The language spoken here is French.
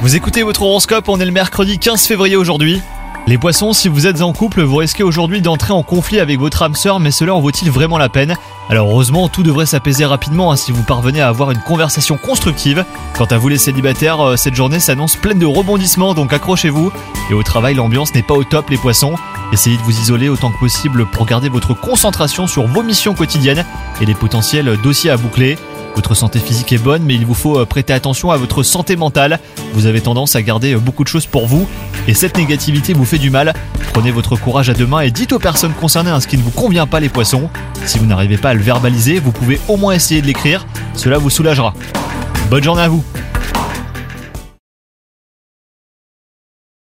Vous écoutez votre horoscope, on est le mercredi 15 février aujourd'hui. Les poissons, si vous êtes en couple, vous risquez aujourd'hui d'entrer en conflit avec votre âme sœur, mais cela en vaut-il vraiment la peine? Alors heureusement, tout devrait s'apaiser rapidement hein, si vous parvenez à avoir une conversation constructive. Quant à vous les célibataires, euh, cette journée s'annonce pleine de rebondissements, donc accrochez-vous. Et au travail, l'ambiance n'est pas au top les poissons. Essayez de vous isoler autant que possible pour garder votre concentration sur vos missions quotidiennes et les potentiels dossiers à boucler. Votre santé physique est bonne, mais il vous faut euh, prêter attention à votre santé mentale. Vous avez tendance à garder euh, beaucoup de choses pour vous, et cette négativité vous fait du mal. Prenez votre courage à deux mains et dites aux personnes concernées hein, ce qui ne vous convient pas les poissons. Si vous n'arrivez pas à le verbaliser, vous pouvez au moins essayer de l'écrire, cela vous soulagera. Bonne journée à vous